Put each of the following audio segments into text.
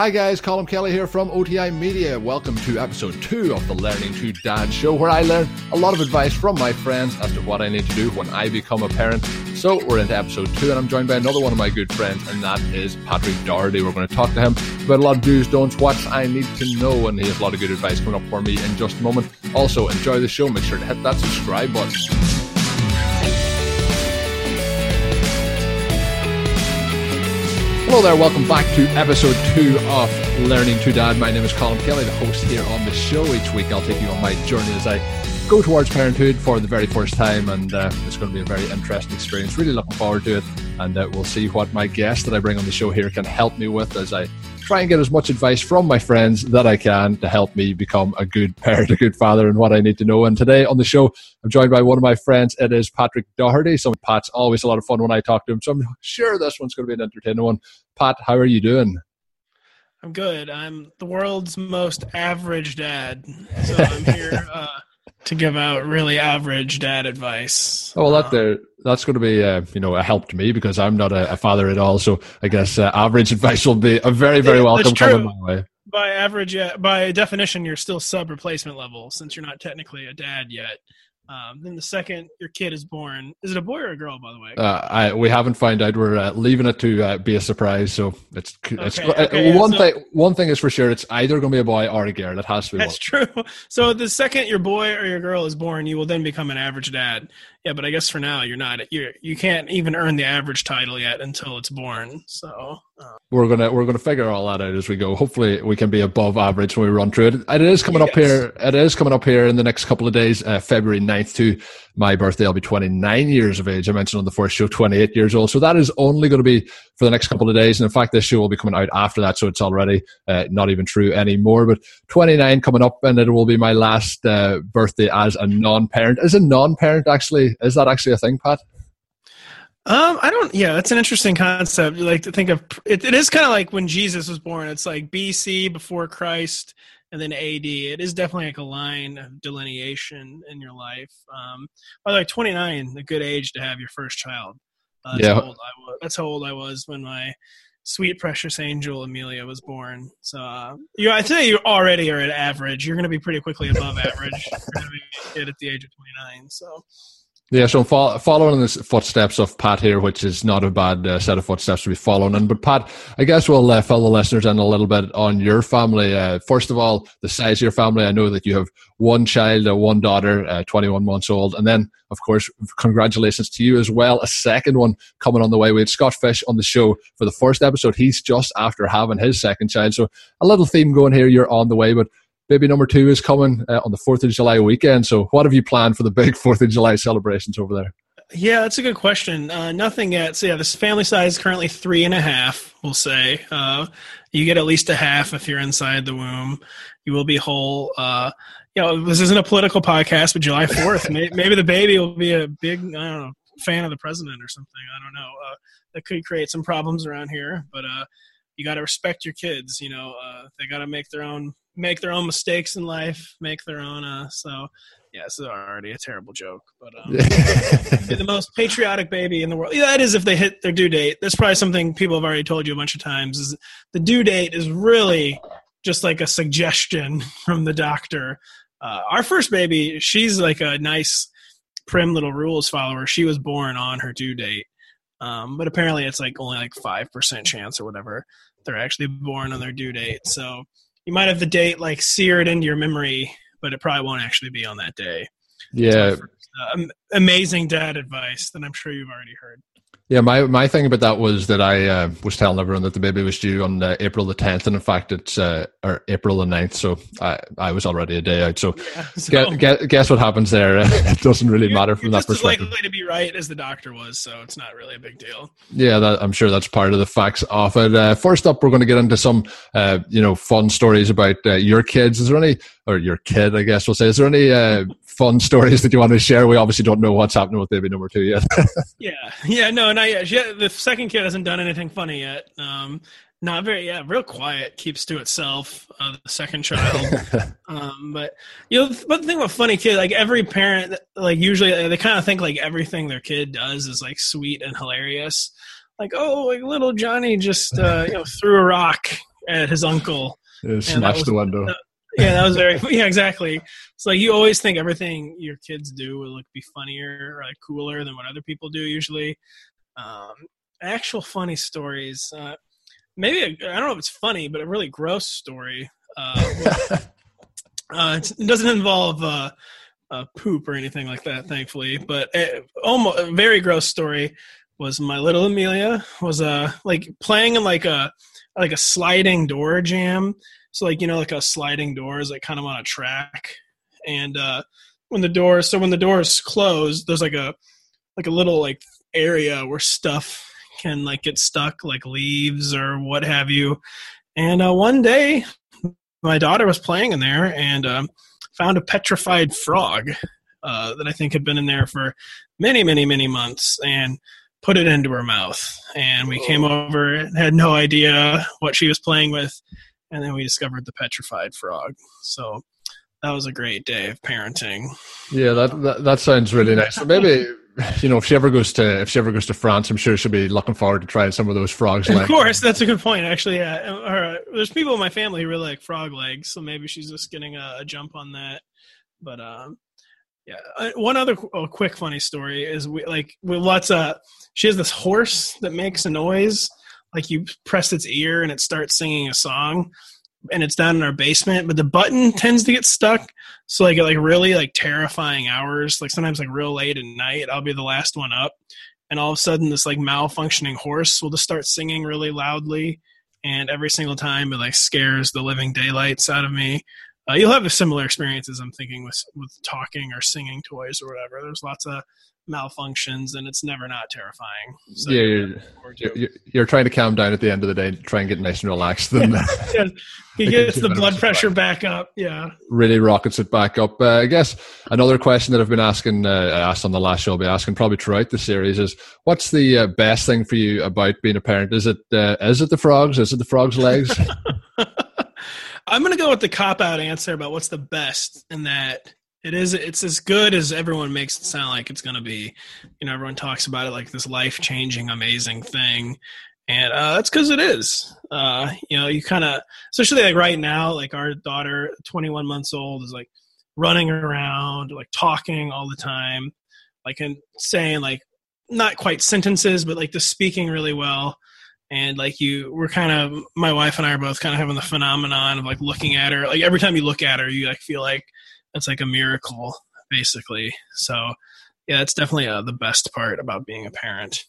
Hi guys, Colin Kelly here from OTI Media. Welcome to episode 2 of the Learning to Dad show where I learn a lot of advice from my friends as to what I need to do when I become a parent. So we're into episode 2 and I'm joined by another one of my good friends and that is Patrick Doherty. We're going to talk to him about a lot of do's, don'ts, what I need to know and he has a lot of good advice coming up for me in just a moment. Also, enjoy the show. Make sure to hit that subscribe button. Hello there, welcome back to episode two of Learning to Dad. My name is Colin Kelly, the host here on the show. Each week I'll take you on my journey as I go towards parenthood for the very first time, and uh, it's going to be a very interesting experience. Really looking forward to it, and uh, we'll see what my guest that I bring on the show here can help me with as I try and get as much advice from my friends that I can to help me become a good parent, a good father, and what I need to know. And today on the show, I'm joined by one of my friends. It is Patrick Doherty. So Pat's always a lot of fun when I talk to him. So I'm sure this one's going to be an entertaining one. Pat, how are you doing? I'm good. I'm the world's most average dad. So I'm here uh, to give out really average dad advice. Oh, well, that there, that's going to be uh, you know a help to me because I'm not a, a father at all. So I guess uh, average advice will be a very very welcome coming my way. By average, yeah, by definition, you're still sub replacement level since you're not technically a dad yet. Um, then the second your kid is born, is it a boy or a girl, by the way? Uh, I, we haven't found out. We're uh, leaving it to uh, be a surprise. So it's, it's okay, okay, one so, thing. One thing is for sure. It's either going to be a boy or a girl. It has to be. That's one. true. So the second your boy or your girl is born, you will then become an average dad. Yeah, but I guess for now you're not. You you can't even earn the average title yet until it's born. So uh, we're gonna we're gonna figure all that out as we go. Hopefully, we can be above average when we run through it. It is coming yes. up here. It is coming up here in the next couple of days. Uh, February 9th to my birthday. I'll be 29 years of age. I mentioned on the first show, 28 years old. So that is only going to be for the next couple of days. And in fact, this show will be coming out after that. So it's already uh, not even true anymore. But 29 coming up, and it will be my last uh, birthday as a non-parent. As a non-parent, actually, is that actually a thing, Pat? Um, I don't. Yeah, that's an interesting concept. You like to think of it. It is kind of like when Jesus was born. It's like BC before Christ, and then AD. It is definitely like a line of delineation in your life. Um, by the way, 29, a good age to have your first child. Uh, that's yeah, how old I was. That's how old I was when my sweet precious angel Amelia was born. So uh, you, I'd say you already are at average. You're going to be pretty quickly above average. You're going to be a kid at the age of 29. So. Yeah, so fo- following the footsteps of Pat here, which is not a bad uh, set of footsteps to be following. And but Pat, I guess we'll uh, fill the listeners in a little bit on your family. Uh, first of all, the size of your family. I know that you have one child, uh, one daughter, uh, 21 months old, and then of course, congratulations to you as well. A second one coming on the way. We had Scott Fish on the show for the first episode. He's just after having his second child, so a little theme going here. You're on the way, but baby number two is coming uh, on the 4th of July weekend. So, what have you planned for the big 4th of July celebrations over there? Yeah, that's a good question. Uh, nothing yet. So, yeah, this family size is currently three and a half, we'll say. Uh, you get at least a half if you're inside the womb. You will be whole. Uh, you know, this isn't a political podcast, but July 4th, may, maybe the baby will be a big, I don't know, fan of the president or something. I don't know. Uh, that could create some problems around here, but uh, you got to respect your kids. You know, uh, they got to make their own make their own mistakes in life, make their own. Uh, so yeah, this is already a terrible joke, but um, the most patriotic baby in the world. Yeah, that is if they hit their due date. That's probably something people have already told you a bunch of times. Is the due date is really just like a suggestion from the doctor. Uh, our first baby, she's like a nice, prim little rules follower. She was born on her due date. Um, but apparently it's like only like 5% chance or whatever they're actually born on their due date. So you might have the date like seared into your memory, but it probably won't actually be on that day. Yeah. Uh, amazing dad advice that I'm sure you've already heard. Yeah, my, my thing about that was that I uh, was telling everyone that the baby was due on uh, April the 10th, and in fact, it's uh, or April the 9th, so I, I was already a day out. So, yeah, so guess, guess, guess, what happens there? it doesn't really matter from that perspective. As likely to be right as the doctor was, so it's not really a big deal. Yeah, that, I'm sure that's part of the facts of it. Uh, first up, we're going to get into some, uh, you know, fun stories about uh, your kids. Is there any, or your kid, I guess we'll say, is there any fun stories that you want to share? We obviously don't know what's happening with baby number two yet. yeah, yeah, no, not yet. She, the second kid hasn't done anything funny yet. Um, not very, yeah, real quiet, keeps to itself. Uh, the second child, um, but you know, but the thing about funny kid, like every parent, like usually they kind of think like everything their kid does is like sweet and hilarious. Like, oh, like little Johnny just uh, you know threw a rock at his uncle. Yeah, smashed the window. Uh, yeah, that was very yeah, exactly. It's like you always think everything your kids do will like be funnier or like cooler than what other people do usually. Um, actual funny stories. Uh, maybe I don't know if it's funny, but a really gross story. Uh, uh, it doesn't involve uh, uh, poop or anything like that, thankfully. But a, almost a very gross story was my little Amelia was uh like playing in like a like a sliding door jam. So like you know like a sliding door is like kind of on a track, and uh, when the door so when the door is closed, there's like a like a little like area where stuff can like get stuck, like leaves or what have you. And uh, one day, my daughter was playing in there and um, found a petrified frog uh, that I think had been in there for many, many, many months, and put it into her mouth. And we came oh. over, had no idea what she was playing with, and then we discovered the petrified frog. So that was a great day of parenting. Yeah, that that, that sounds really nice. So maybe you know, if she ever goes to if she ever goes to France, I'm sure she'll be looking forward to trying some of those frogs. Of course, that's a good point. Actually, yeah. Uh, there's people in my family who really like frog legs, so maybe she's just getting a, a jump on that. But um, yeah. Uh, one other oh, quick funny story is we like with lots of she has this horse that makes a noise like you press its ear and it starts singing a song and it's down in our basement, but the button tends to get stuck. So like like really like terrifying hours, like sometimes like real late at night, I'll be the last one up, and all of a sudden this like malfunctioning horse will just start singing really loudly, and every single time it like scares the living daylights out of me. Uh, you'll have a similar experiences, I'm thinking, with with talking or singing toys or whatever. There's lots of malfunctions and it's never not terrifying. So yeah, you're, you're, you're, trying to calm down at the end of the day, try and get nice and relaxed. Then yeah, he gets the blood pressure back. back. up. Yeah, really rockets it back up. Uh, I guess another question that I've been asking, uh, asked on the last show, I'll be asking probably throughout the series is, what's the uh, best thing for you about being a parent? Is it uh, is it the frogs? Is it the frogs' legs? I'm gonna go with the cop out answer about what's the best in that it is. It's as good as everyone makes it sound like it's going to be. You know, everyone talks about it like this life changing, amazing thing, and uh, that's because it is. Uh, you know, you kind of, especially like right now, like our daughter, 21 months old, is like running around, like talking all the time, like and saying like not quite sentences, but like just speaking really well. And like you, we're kind of my wife and I are both kind of having the phenomenon of like looking at her. Like every time you look at her, you like feel like it's like a miracle basically. So yeah it's definitely uh, the best part about being a parent.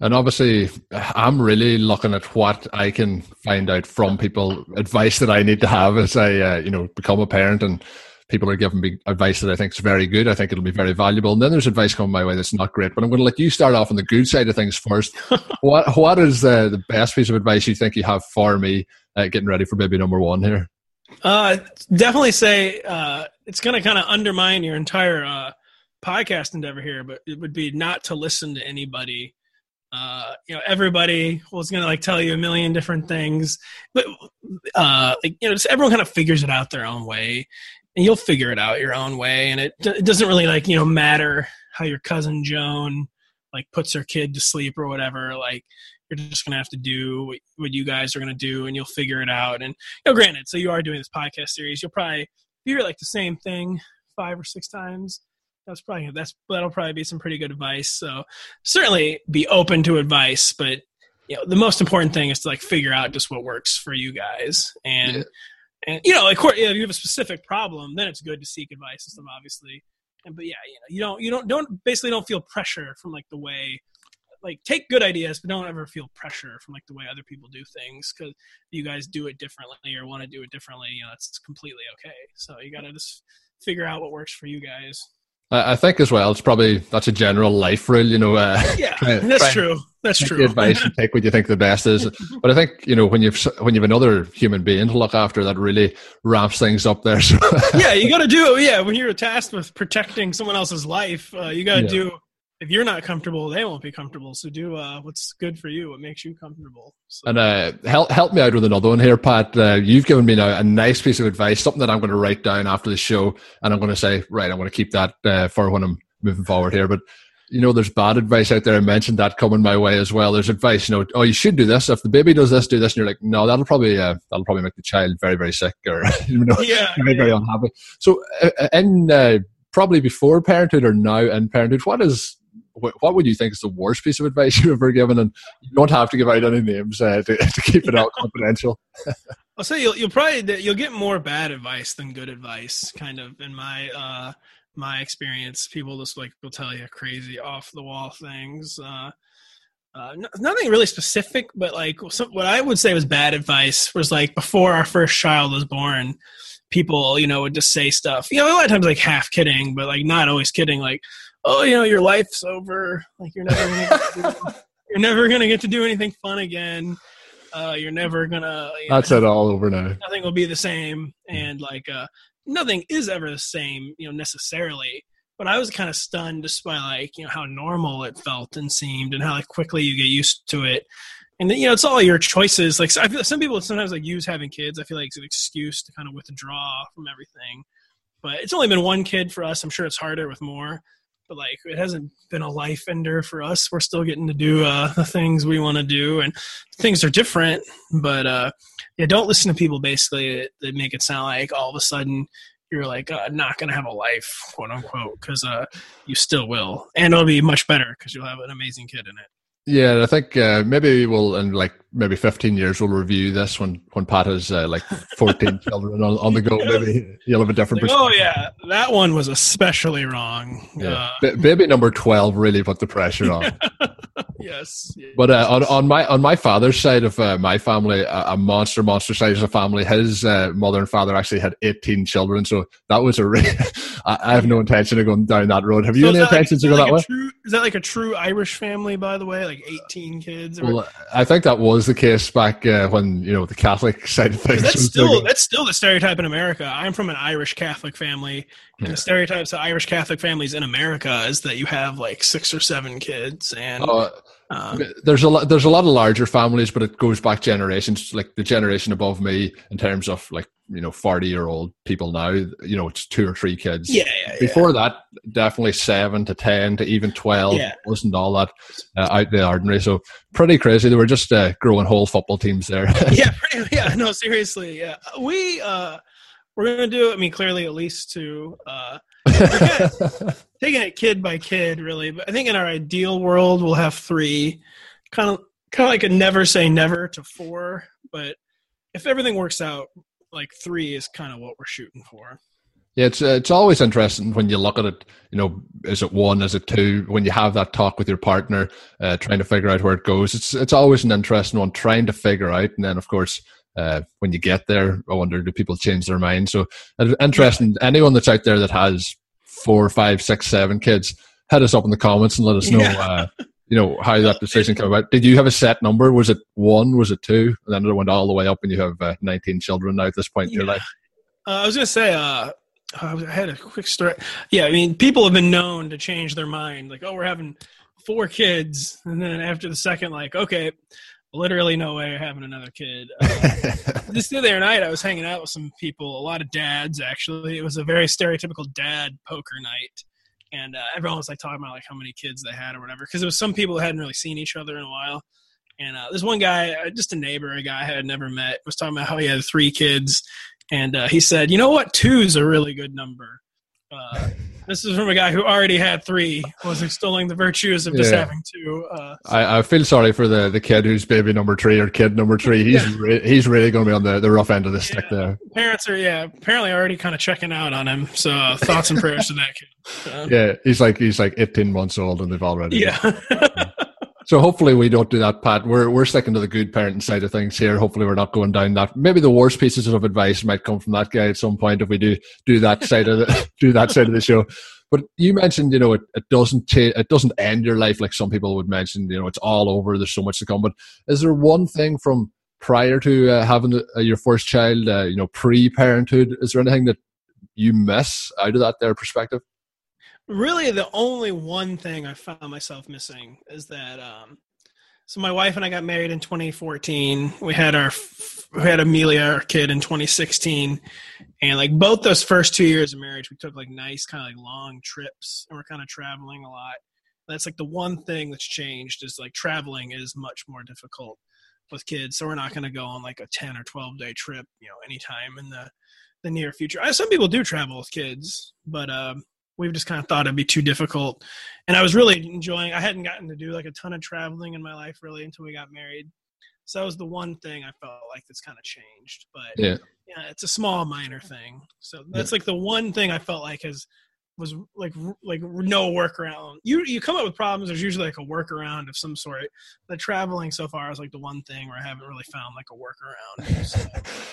And obviously i'm really looking at what i can find out from people advice that i need to have as i uh, you know become a parent. And people are giving me advice that i think is very good. I think it'll be very valuable. And then there's advice coming my way that's not great but i'm going to let you start off on the good side of things first. What what is uh, the best piece of advice you think you have for me uh, getting ready for baby number one here? Uh, definitely say uh, it's going to kind of undermine your entire uh, podcast endeavor here, but it would be not to listen to anybody. Uh, you know, everybody was going to like tell you a million different things, but uh, like you know, just everyone kind of figures it out their own way, and you'll figure it out your own way, and it it doesn't really like you know matter how your cousin Joan like puts her kid to sleep or whatever. Like you're just going to have to do what, you guys are going to do and you'll figure it out. And, you know, granted, so you are doing this podcast series, you'll probably hear like the same thing five or six times. That's probably, that's, that'll probably be some pretty good advice. So certainly be open to advice, but you know, the most important thing is to like figure out just what works for you guys. And, yeah. and, you know, like, if you have a specific problem, then it's good to seek advice and stuff, obviously. And, but yeah, you know, you don't, you don't, don't basically don't feel pressure from like the way like take good ideas, but don't ever feel pressure from like the way other people do things because you guys do it differently or want to do it differently. You know, that's completely okay. So you got to just figure out what works for you guys. I think as well, it's probably that's a general life rule, you know. Uh, yeah, that's true. That's true. advice and take what you think the best is. But I think you know when you've when you've another human being to look after, that really ramps things up there. So. yeah, you got to do it. Yeah, when you're tasked with protecting someone else's life, uh, you got to yeah. do if you're not comfortable, they won't be comfortable. So do uh, what's good for you, what makes you comfortable. So. And uh, help help me out with another one here, Pat. Uh, you've given me now a nice piece of advice, something that I'm going to write down after the show, and I'm going to say, right, I'm going to keep that uh, for when I'm moving forward here. But you know, there's bad advice out there. I mentioned that coming my way as well. There's advice, you know, oh, you should do this. If the baby does this, do this, and you're like, no, that'll probably uh, that'll probably make the child very very sick or you know, Yeah, very very unhappy. So, uh, uh, in uh, probably before parenthood or now in parenthood, what is what would you think is the worst piece of advice you've ever given? And you don't have to give out any names uh, to, to keep it all confidential. I'll say you'll you'll probably you'll get more bad advice than good advice. Kind of in my uh, my experience, people just like will tell you crazy off the wall things. Uh, uh, nothing really specific, but like some, what I would say was bad advice was like before our first child was born, people you know would just say stuff. You know, a lot of times like half kidding, but like not always kidding. Like, oh, you know, your life's over. Like you're never gonna get to do, you're never gonna get to do anything fun again. Uh, you're never gonna. You know, That's it all over now. nothing will be the same and like uh nothing is ever the same you know necessarily but i was kind of stunned just by like you know how normal it felt and seemed and how like quickly you get used to it and then, you know it's all your choices like so I feel, some people sometimes like use having kids i feel like it's an excuse to kind of withdraw from everything but it's only been one kid for us i'm sure it's harder with more but like it hasn't been a life ender for us we're still getting to do uh, the things we want to do and things are different but uh yeah, don't listen to people basically that, that make it sound like all of a sudden you're like uh, not going to have a life, quote unquote, because uh, you still will, and it'll be much better because you'll have an amazing kid in it. Yeah, I think uh, maybe we'll and like maybe 15 years we'll review this when when Pat has uh, like 14 children on, on the go. Maybe you'll have a different Like, perspective. oh yeah, that one was especially wrong. Yeah. Uh, Ba- baby number 12 really put the pressure on. yes, But uh, on, on my on my father's side of uh, my family, a, a monster monster size of family. His uh, mother and father actually had eighteen children, so that was a. Re- I, I have no intention of going down that road. Have you So any like- intentions is to go that that way? True, is that like a true Irish family, by the way? Like 18 kids? Or, Well, I think that was the case back uh, when you know the Catholic side of things. that's still that's still the stereotype in America. I'm from an Irish Catholic family, and Yeah. the stereotypes of Irish Catholic families in America is that you have like six or seven kids, and Oh, um, there's a lot there's a lot of larger families but it goes back generations like the generation above me in terms of like you know 40 year old people now you know it's two or three kids yeah, yeah, yeah. before that definitely 7 to 10 to even 12 Yeah. wasn't all that uh, out the ordinary so pretty crazy they were just uh, growing whole football teams there yeah, pretty, yeah. No, seriously, yeah. We uh, we're gonna do. I mean, clearly at least two. Uh, taking it kid by kid, really. But I think in our ideal world, we'll have three. Kind of, kind of like a never say never to four. But if everything works out, like three is kind of what we're shooting for. Yeah, it's uh, it's always interesting when you look at it. You know, is it one? Is it two? When you have that talk with your partner, uh, trying to figure out where it goes, it's it's always an interesting one trying to figure out. And then, of course, uh, when you get there, I wonder do people change their mind? So, uh, interesting. Anyone that's out there that has four, five, six, seven kids, hit us up in the comments and let us know. Yeah. You know how that decision came about. Did you have a set number? Was it one? Was it two? And then it went all the way up, and you have uh, nineteen children now at this point in your life. Uh, I was gonna say, uh, I had a quick story. Yeah, I mean, people have been known to change their mind. Like, oh, we're having four kids, and then after the second, like, okay, literally no way, of having another kid. Uh, this the other night, I was hanging out with some people, a lot of dads actually. It was a very stereotypical dad poker night, and uh, everyone was like talking about like how many kids they had or whatever. Because it was some people who hadn't really seen each other in a while. And uh, this one guy, uh, just a neighbor, a guy I had never met, was talking about how he had three kids, and uh, he said, "You know what? Two's a really good number." Uh, this is from a guy who already had three, was extolling the virtues of just Yeah. having two. Uh, I, I feel sorry for the, the kid who's baby number three or kid number three. He's Yeah. re- he's really going to be on the, the rough end of the stick Yeah. there. parents are, yeah, apparently already kind of checking out on him. So uh, thoughts and prayers to that kid. Yeah, he's like he's like eighteen months old and they've already. yeah. So hopefully we don't do that, Pat. We're we're sticking to the good parenting side of things here. Hopefully we're not going down that. Maybe the worst pieces of advice might come from that guy at some point if we do do that side of the do that side of the show. But you mentioned, you know, it, it doesn't cha- it doesn't end your life like some people would mention. You know, it's all over. There's so much to come. But is there one thing from prior to uh, having uh, your first child, uh, you know, pre-parenthood? Is there anything that you miss out of that there perspective? Really the only one thing I found myself missing is that um so my wife and I got married in 2014. We had our we had Amelia, our kid, in 2016, and like both those first two years of marriage, we took like nice kind of like long trips, and we're kind of traveling a lot. That's like the one thing that's changed is like traveling is much more difficult with kids. So we're not going to go on like a 10 or 12 day trip, you know, anytime in the, the near future. Some people do travel with kids, but um, we've just kind of thought it'd be too difficult. And I was really enjoying, I hadn't gotten to do like a ton of traveling in my life really until we got married. So that was the one thing I felt like that's kind of changed. But yeah, yeah it's a small minor thing. So that's yeah. like the one thing I felt like has was like like no workaround. You you come up with problems. There's usually like a workaround of some sort. The traveling so far is like the one thing where I haven't really found like a workaround. So.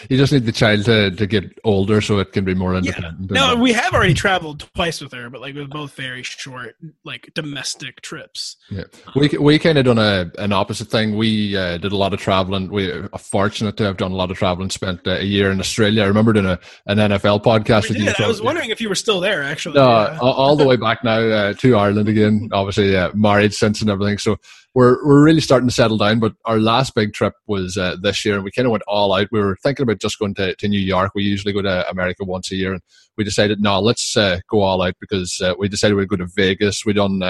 you just need the child to, to get older so it can be more independent. Yeah. No, we have already traveled twice with her, but like with both very short like domestic trips. Yeah, we we kind of done a an opposite thing. We uh, did a lot of traveling. We are fortunate to have done a lot of traveling. Spent uh, a year in Australia. I remember doing a an NFL podcast. We did. I was wondering if you were still there. Actually, no, uh, all the way back now uh, to Ireland again. Obviously, uh, married since and everything. So we're we're really starting to settle down. But our last big trip was uh, this year, and we kind of went all out. We were thinking about just going to, to New York. We usually go to America once a year, and we decided no, let's uh, go all out because uh, we decided we'd go to Vegas. We done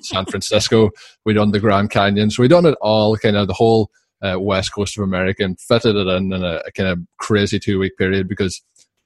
San Francisco. we done the Grand Canyon. So we done it all, kind of the whole. west coast of America and fitted it in in a, a kind of crazy two week period because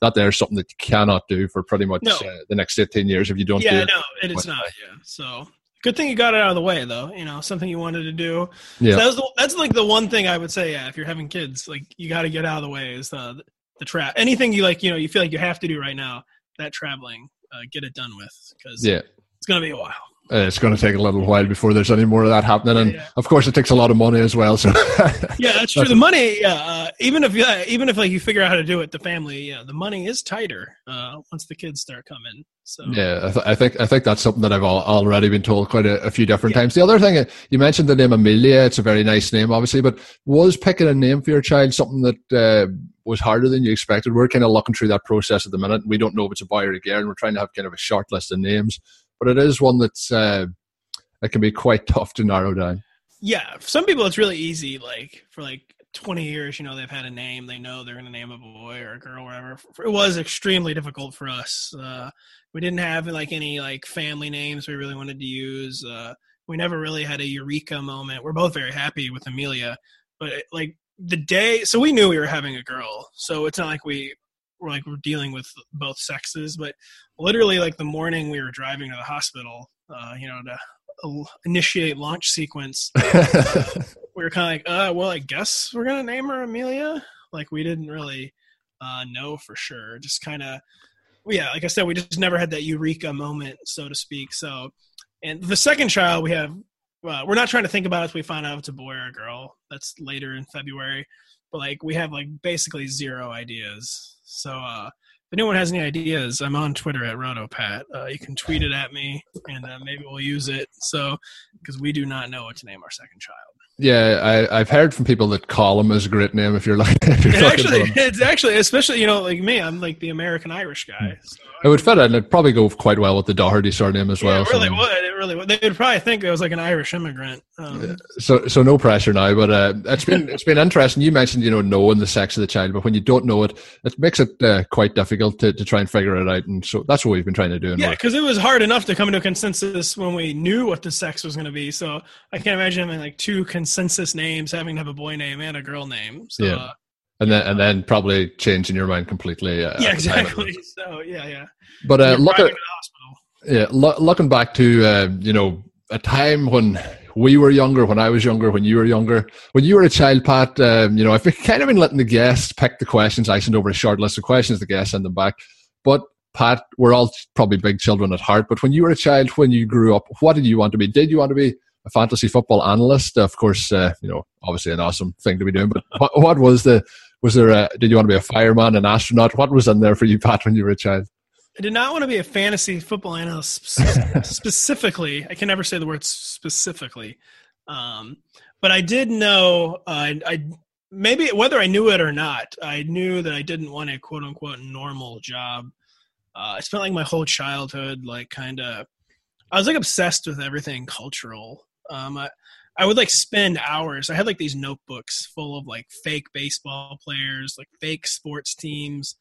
that there's something that you cannot do for pretty much no. uh, the next 15 years if you don't yeah, do no, it is not. Yeah. So good thing you got it out of the way though. You know, something you wanted to do. Yeah. So that the, that's like the one thing I would say. Yeah. If you're having kids, like you got to get out of the way is the, the trap. Anything you like, you know, you feel like you have to do right now, that traveling, uh, get it done with because yeah, it's going to be a while. Uh, it's going to take a little while before there's any more of that happening, and yeah. of course, it takes a lot of money as well. So, yeah, that's true. The money, yeah, uh, even if even if like you figure out how to do it, the family, yeah, the money is tighter uh, once the kids start coming. So, yeah, I, th- I, think I think that's something that I've all, already been told quite a, a few different yeah. times. The other thing uh, you mentioned the name Amelia; it's a very nice name, obviously, but was picking a name for your child something that uh, was harder than you expected? We're kind of looking through that process at the minute. We don't know if it's a boy or a girl, and we're trying to have kind of a short list of names, but it is one that's uh, that can be quite tough to narrow down. Yeah, some people it's really easy. Like for like 20 years, you know, they've had a name. They know they're going to name a boy or a girl, or whatever. It was extremely difficult for us. Uh, we didn't have like any like family names we really wanted to use. Uh, we never really had a eureka moment. We're both very happy with Amelia, but like the day, so we knew we were having a girl. So it's not like we were like we're dealing with both sexes, but literally like the morning we were driving to the hospital, uh, you know, to initiate launch sequence, we were kind of like, uh, well, I guess we're gonna name her Amelia. Like we didn't really uh, know for sure. Just kind of, yeah, like I said, we just never had that eureka moment, so to speak. So, and the second child we have, uh, we're not trying to think about it if we find out if it's a boy or a girl. That's later in February. But like we have like basically zero ideas. So uh, if anyone has any ideas, I'm on Twitter at RotoPat. Uh, you can tweet it at me, and uh, maybe we'll use it. So, because we do not know what to name our second child. Yeah, I, have heard from people that Colum is a great name. If you're like, if you're it actually, it's actually, especially you know, like me, I'm like the American Irish guy. So it would fit, and it'd probably go quite well with the Doherty surname as well. Yeah, it really so. would. It really would. They would probably think I was like an Irish immigrant. Um, so, so no pressure now. But uh, it's been it's been interesting. You mentioned you know knowing the sex of the child, but when you don't know it, it makes it uh, quite difficult to, to try and figure it out. And so that's what we've been trying to do. Yeah, because it was hard enough to come to a consensus when we knew what the sex was going to be. So I can't imagine having like two consensus names having to have a boy name and a girl name. So, yeah. Uh, and then and then probably changing your mind completely. Uh, yeah, exactly. So yeah, yeah. But uh, look at yeah, lo- looking back to uh, you know a time when we were younger, when I was younger, when you were younger, when you were a child, Pat. Um, you know, I've kind of been letting the guests pick the questions. I send over a short list of questions. The guests send them back. But Pat, we're all probably big children at heart. But when you were a child, when you grew up, what did you want to be? Did you want to be a fantasy football analyst? Of course, uh, you know, obviously an awesome thing to be doing. But what, what was the was there a? Did you want to be a fireman, an astronaut? What was in there for you, Pat, when you were a child? I did not want to be a fantasy football analyst specifically. I can never say the word specifically, um, but I did know. Uh, I, I maybe whether I knew it or not, I knew that I didn't want a quote unquote normal job. Uh, I spent like my whole childhood like kind of. I was like obsessed with everything cultural. Um, I, I would like spend hours. I had like these notebooks full of like fake baseball players, like fake sports teams,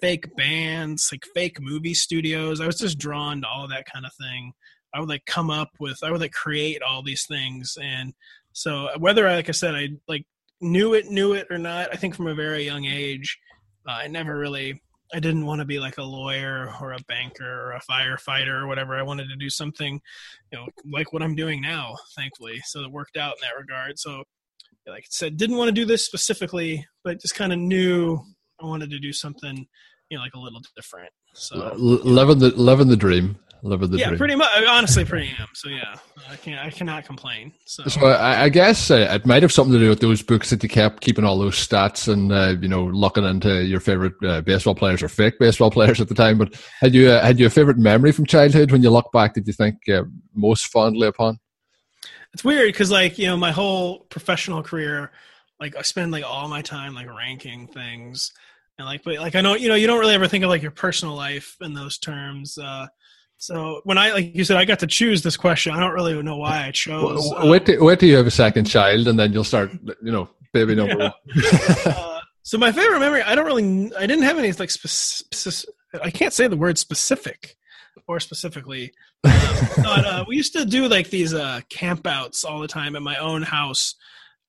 fake bands, like fake movie studios. I was just drawn to all that kind of thing. I would like come up with I would like create all these things and so whether like I said I like knew it knew it or not I think from a very young age uh, I never really I didn't want to be like a lawyer or a banker or a firefighter or whatever. I wanted to do something you know like what I'm doing now thankfully. So it worked out in that regard. So like I said didn't want to do this specifically but just kind of knew I wanted to do something you know like a little different. So living the living the dream the yeah, dream. pretty much. Honestly, pretty am. So yeah, I can't. I cannot complain. So, so I, I, guess uh, it might have something to do with those books that you kept keeping all those stats and uh, you know looking into your favorite uh, baseball players or fake baseball players at the time. But had you uh, had you a favorite memory from childhood when you look back that you think uh, most fondly upon? It's weird because like you know my whole professional career, like I spend like all my time like ranking things. And like, but like I know, you know, you don't really ever think of like your personal life in those terms. Uh, so when I, like you said, I got to choose this question. I don't really know why I chose. Well, wait, till, wait till you have a second child, and then you'll start, you know, baby number yeah. one. uh, so my favorite memory, I don't really, I didn't have any like specific. I can't say the word specific or specifically, uh, but uh, we used to do like these uh, campouts all the time at my own house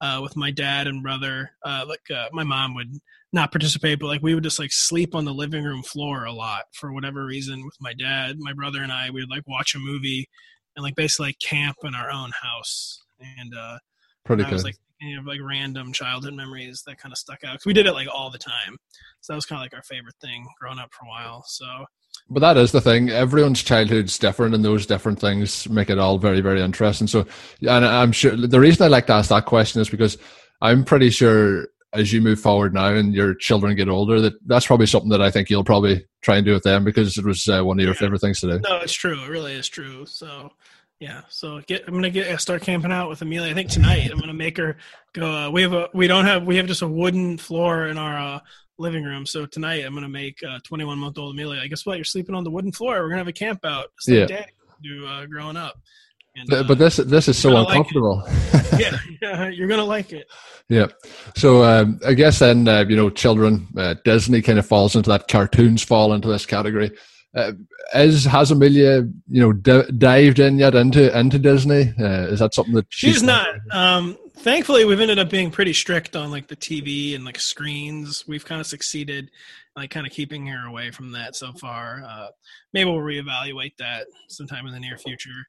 uh, with my dad and brother. Uh, like uh, my mom would not participate, but like we would just like sleep on the living room floor a lot for whatever reason with my dad, my brother, and I. We would like watch a movie and like basically like camp in our own house. And uh, pretty I good. Was, like you know, like random childhood memories that kind of stuck out. Cause we did it like all the time, so that was kind of like our favorite thing growing up for a while. So but that is the thing. Everyone's childhood's different, and those different things make it all very, very interesting. So, and I'm sure the reason I like to ask that question is because I'm pretty sure as you move forward now and your children get older, that that's probably something that I think you'll probably try and do with them because it was uh, one of your yeah. favorite things to do. No, it's true. It really is true. So, yeah. So get, I'm gonna get start camping out with Amelia. I think tonight I'm gonna make her go. Uh, we have a we don't have we have just a wooden floor in our uh, living room. So tonight I'm gonna make uh, 21 month old Amelia. I guess what? You're sleeping on the wooden floor. We're gonna have a camp out. Just yeah. Like do uh, growing up. And, uh, but this this is so uncomfortable. Like yeah, yeah, you're gonna like it. Yeah. So um, I guess then uh, you know, children, uh, Disney kind of falls into that. Cartoons fall into this category. Uh, is has Amelia you know d- dived in yet into into Disney? Uh, is that something that she's, she's not? Um, thankfully we've ended up being pretty strict on like the tv and like screens we've kind of succeeded like kind of keeping her away from that so far uh, maybe we'll reevaluate that sometime in the near future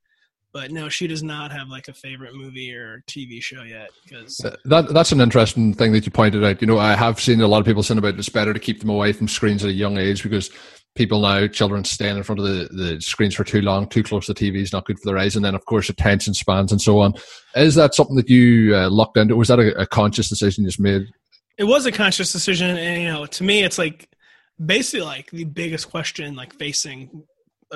but no she does not have like a favorite movie or tv show yet because uh, that that's an interesting thing that you pointed out you know i have seen a lot of people saying about it's better to keep them away from screens at a young age because people now, children stand in front of the, the screens for too long, too close to the TV is not good for their eyes. And then, of course, attention spans and so on. Is that something that you uh, looked into? Was that a, a conscious decision you just made? It was a conscious decision. And, you know, to me, it's like basically like the biggest question like facing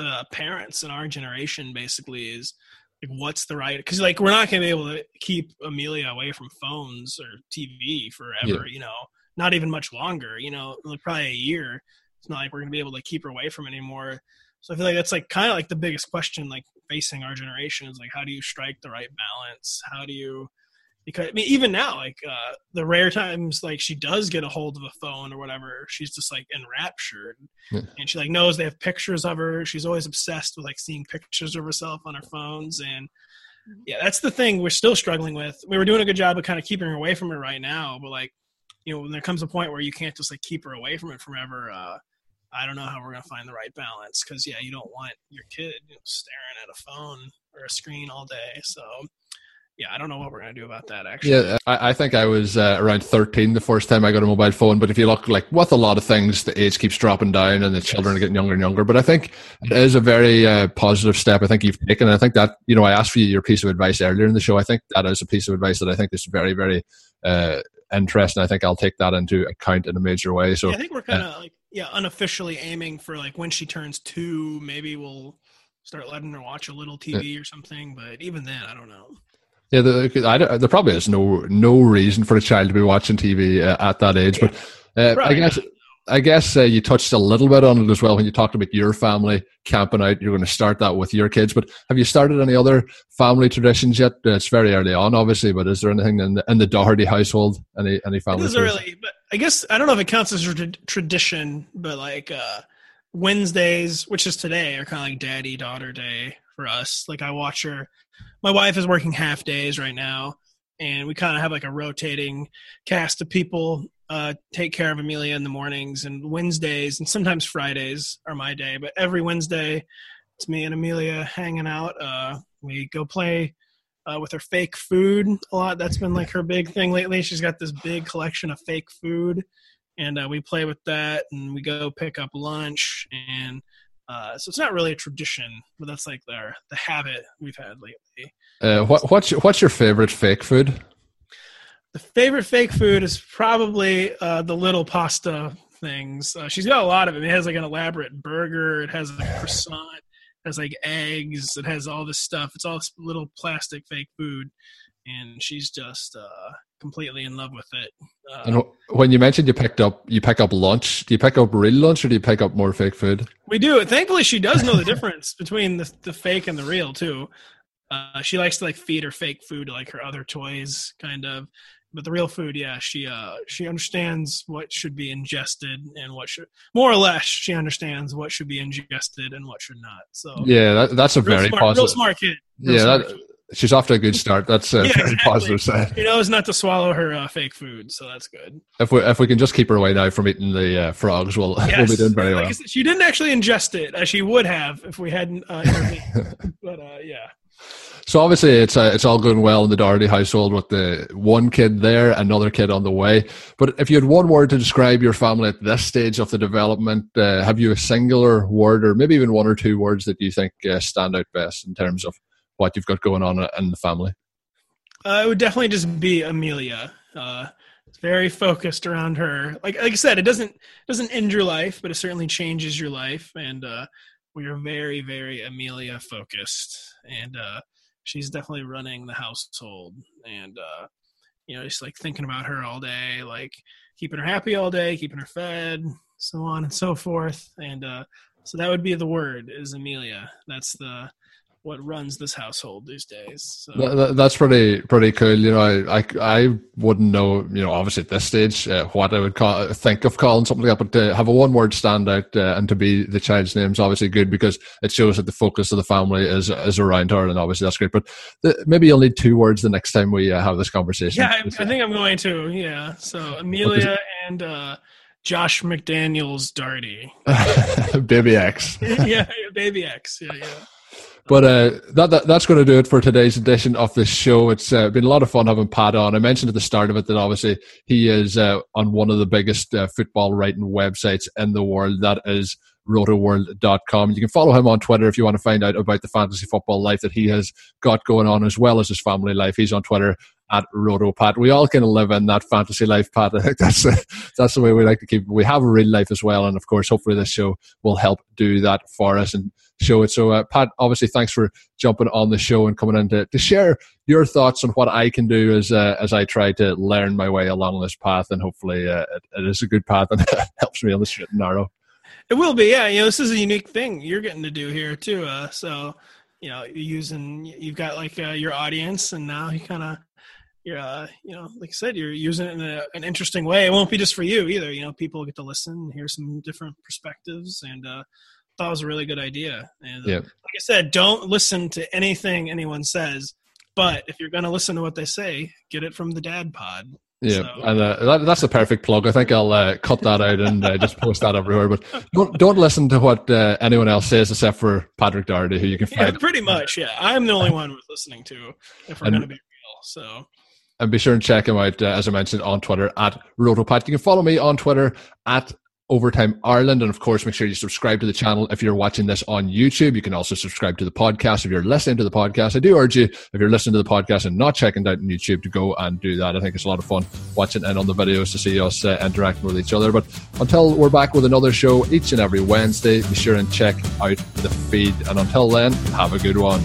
uh, parents in our generation basically is like what's the right because like we're not going to be able to keep amelia away from phones or tv forever yeah. you know not even much longer you know like probably a year it's not like we're going to be able to keep her away from anymore. So I feel like that's like kind of like the biggest question like facing our generation is like how do you strike the right balance? How do you because I mean even now like uh the rare times like she does get a hold of a phone or whatever, she's just like enraptured. Yeah. And she like knows they have pictures of her. She's always obsessed with like seeing pictures of herself on her phones and yeah, that's the thing we're still struggling with. We were doing a good job of kind of keeping her away from it right now, but like you know, when there comes a point where you can't just like keep her away from it forever, uh, I don't know how we're gonna find the right balance because yeah, you don't want your kid you know, staring at a phone or a screen all day. So yeah, I don't know what we're gonna do about that. Actually, yeah, I, I think I was uh, around thirteen the first time I got a mobile phone. But if you look like with a lot of things, the age keeps dropping down, and the children are getting younger and younger. But I think it is a very uh, positive step. I think you've taken. I think that you know I asked for you your piece of advice earlier in the show. I think that is a piece of advice that I think is very very uh, interesting. I think I'll take that into account in a major way. So yeah, I think we're kind of like yeah, unofficially aiming for like when she turns two, maybe we'll start letting her watch a little TV or something. But even then, I don't know. Yeah, the, I, there probably is no no reason for a child to be watching TV uh, at that age. Yeah. But uh, I guess I guess uh, you touched a little bit on it as well when you talked about your family camping out. You're going to start that with your kids, but have you started any other family traditions yet? Uh, it's very early on, obviously, but is there anything in the, in the Doherty household? Any any family? It is early, but I guess I don't know if it counts as a tradition, but like uh, Wednesdays, which is today, are kind of like daddy daughter day for us. Like I watch her. My wife is working half days right now, and we kind of have like a rotating cast of people uh, take care of Amelia in the mornings and Wednesdays and sometimes Fridays are my day. But every Wednesday, it's me and Amelia hanging out. Uh, we go play uh, with her fake food a lot. That's been like her big thing lately. She's got this big collection of fake food, and uh, we play with that. And we go pick up lunch, and uh, so it's not really a tradition, but that's like the the habit we've had lately. Uh, what, what's your, what's your favorite fake food? The favorite fake food is probably uh, the little pasta things. Uh, she's got a lot of it. It has like an elaborate burger. It has a croissant. It has like eggs. It has all this stuff. It's all this little plastic fake food, and she's just uh, completely in love with it. Uh, and when you mentioned you picked up you pick up lunch, do you pick up real lunch or do you pick up more fake food? We do. Thankfully, she does know the difference between the the fake and the real too. Uh, she likes to like feed her fake food to like her other toys, kind of but the real food, yeah, she uh she understands what should be ingested and what should more or less she understands what should be ingested and what should not. So yeah, that, that's a very smart, positive. Real smart kid. Real yeah, smart that, kid. She's off to a good start. That's a yeah, very exactly. positive side. She knows not to swallow her uh, fake food, so that's good. If we if we can just keep her away now from eating the uh, frogs, we'll yes. we'll be doing very like well. Said, she didn't actually ingest it as she would have if we hadn't uh, intervened. but uh, yeah. So obviously, it's uh, it's all going well in the Doherty household with the one kid there, another kid on the way. But if you had one word to describe your family at this stage of the development, uh, have you a singular word, or maybe even one or two words that you think uh, stand out best in terms of what you've got going on in the family? Uh, it would definitely just be Amelia. Uh, it's very focused around her. Like like I said, it doesn't doesn't end your life, but it certainly changes your life, and uh, we are very very Amelia focused and she's definitely running the household and uh you know just like thinking about her all day like keeping her happy all day keeping her fed so on and so forth and uh so that would be the word is amelia that's the what runs this household these days. So. That, that's pretty pretty cool. You know, I, I, I wouldn't know. You know, obviously at this stage, uh, what I would call think of calling something like that. But to have a one word standout uh, and to be the child's name is obviously good because it shows that the focus of the family is is around her, and obviously that's great. But the, maybe you'll need two words the next time we uh, have this conversation. Yeah, I, I, think I'm going to. Yeah, so Amelia and. uh Josh McDaniels Doherty. Baby X. yeah, Baby X. Yeah, yeah. But uh, that, that, that's going to do it for today's edition of the show. It's uh, been a lot of fun having Pat on. I mentioned at the start of it that obviously he is uh, on one of the biggest uh, football writing websites in the world. That is rotoworld.com. You can follow him on Twitter if you want to find out about the fantasy football life that he has got going on as well as his family life. He's on Twitter at RotoPat. We all kind of live in that fantasy life, Pat. I think that's uh, that's the way we like to keep. It. We have a real life as well, and of course, hopefully, this show will help do that for us and show it. So, uh, Pat, obviously, thanks for jumping on the show and coming in to, to share your thoughts on what I can do as uh, as I try to learn my way along this path, and hopefully, uh, it, it is a good path and helps me on the straight and narrow. It will be, yeah. You know, this is a unique thing you're getting to do here too. Uh, so, you know, using you've got like uh, your audience, and now you kind of you're uh, you know like i said you're using it in a, an interesting way it won't be just for you either you know people get to listen hear some different perspectives and uh thought it was a really good idea. And yeah. like I said, don't listen to anything anyone says, but if you're going to listen to what they say, get it from the Dad Pod. Yeah, so. and uh, that, that's a perfect plug. I think I'll uh, cut that out and uh, just post that everywhere. But don't don't listen to what uh, anyone else says except for Patrick Doherty, who you can find. Yeah, pretty much. Yeah, I'm the only one worth listening to if we're going to be real. So and be sure and check him out, uh, as I mentioned, on Twitter at RotoPat. You can follow me on Twitter at Overtime Ireland. And of course, make sure you subscribe to the channel if you're watching this on YouTube. You can also subscribe to the podcast if you're listening to the podcast. I do urge you, if you're listening to the podcast and not checking out on YouTube, to go and do that. I think it's a lot of fun watching and on the videos to see us uh, interacting with each other. But until we're back with another show each and every Wednesday, be sure and check out the feed. And until then, have a good one.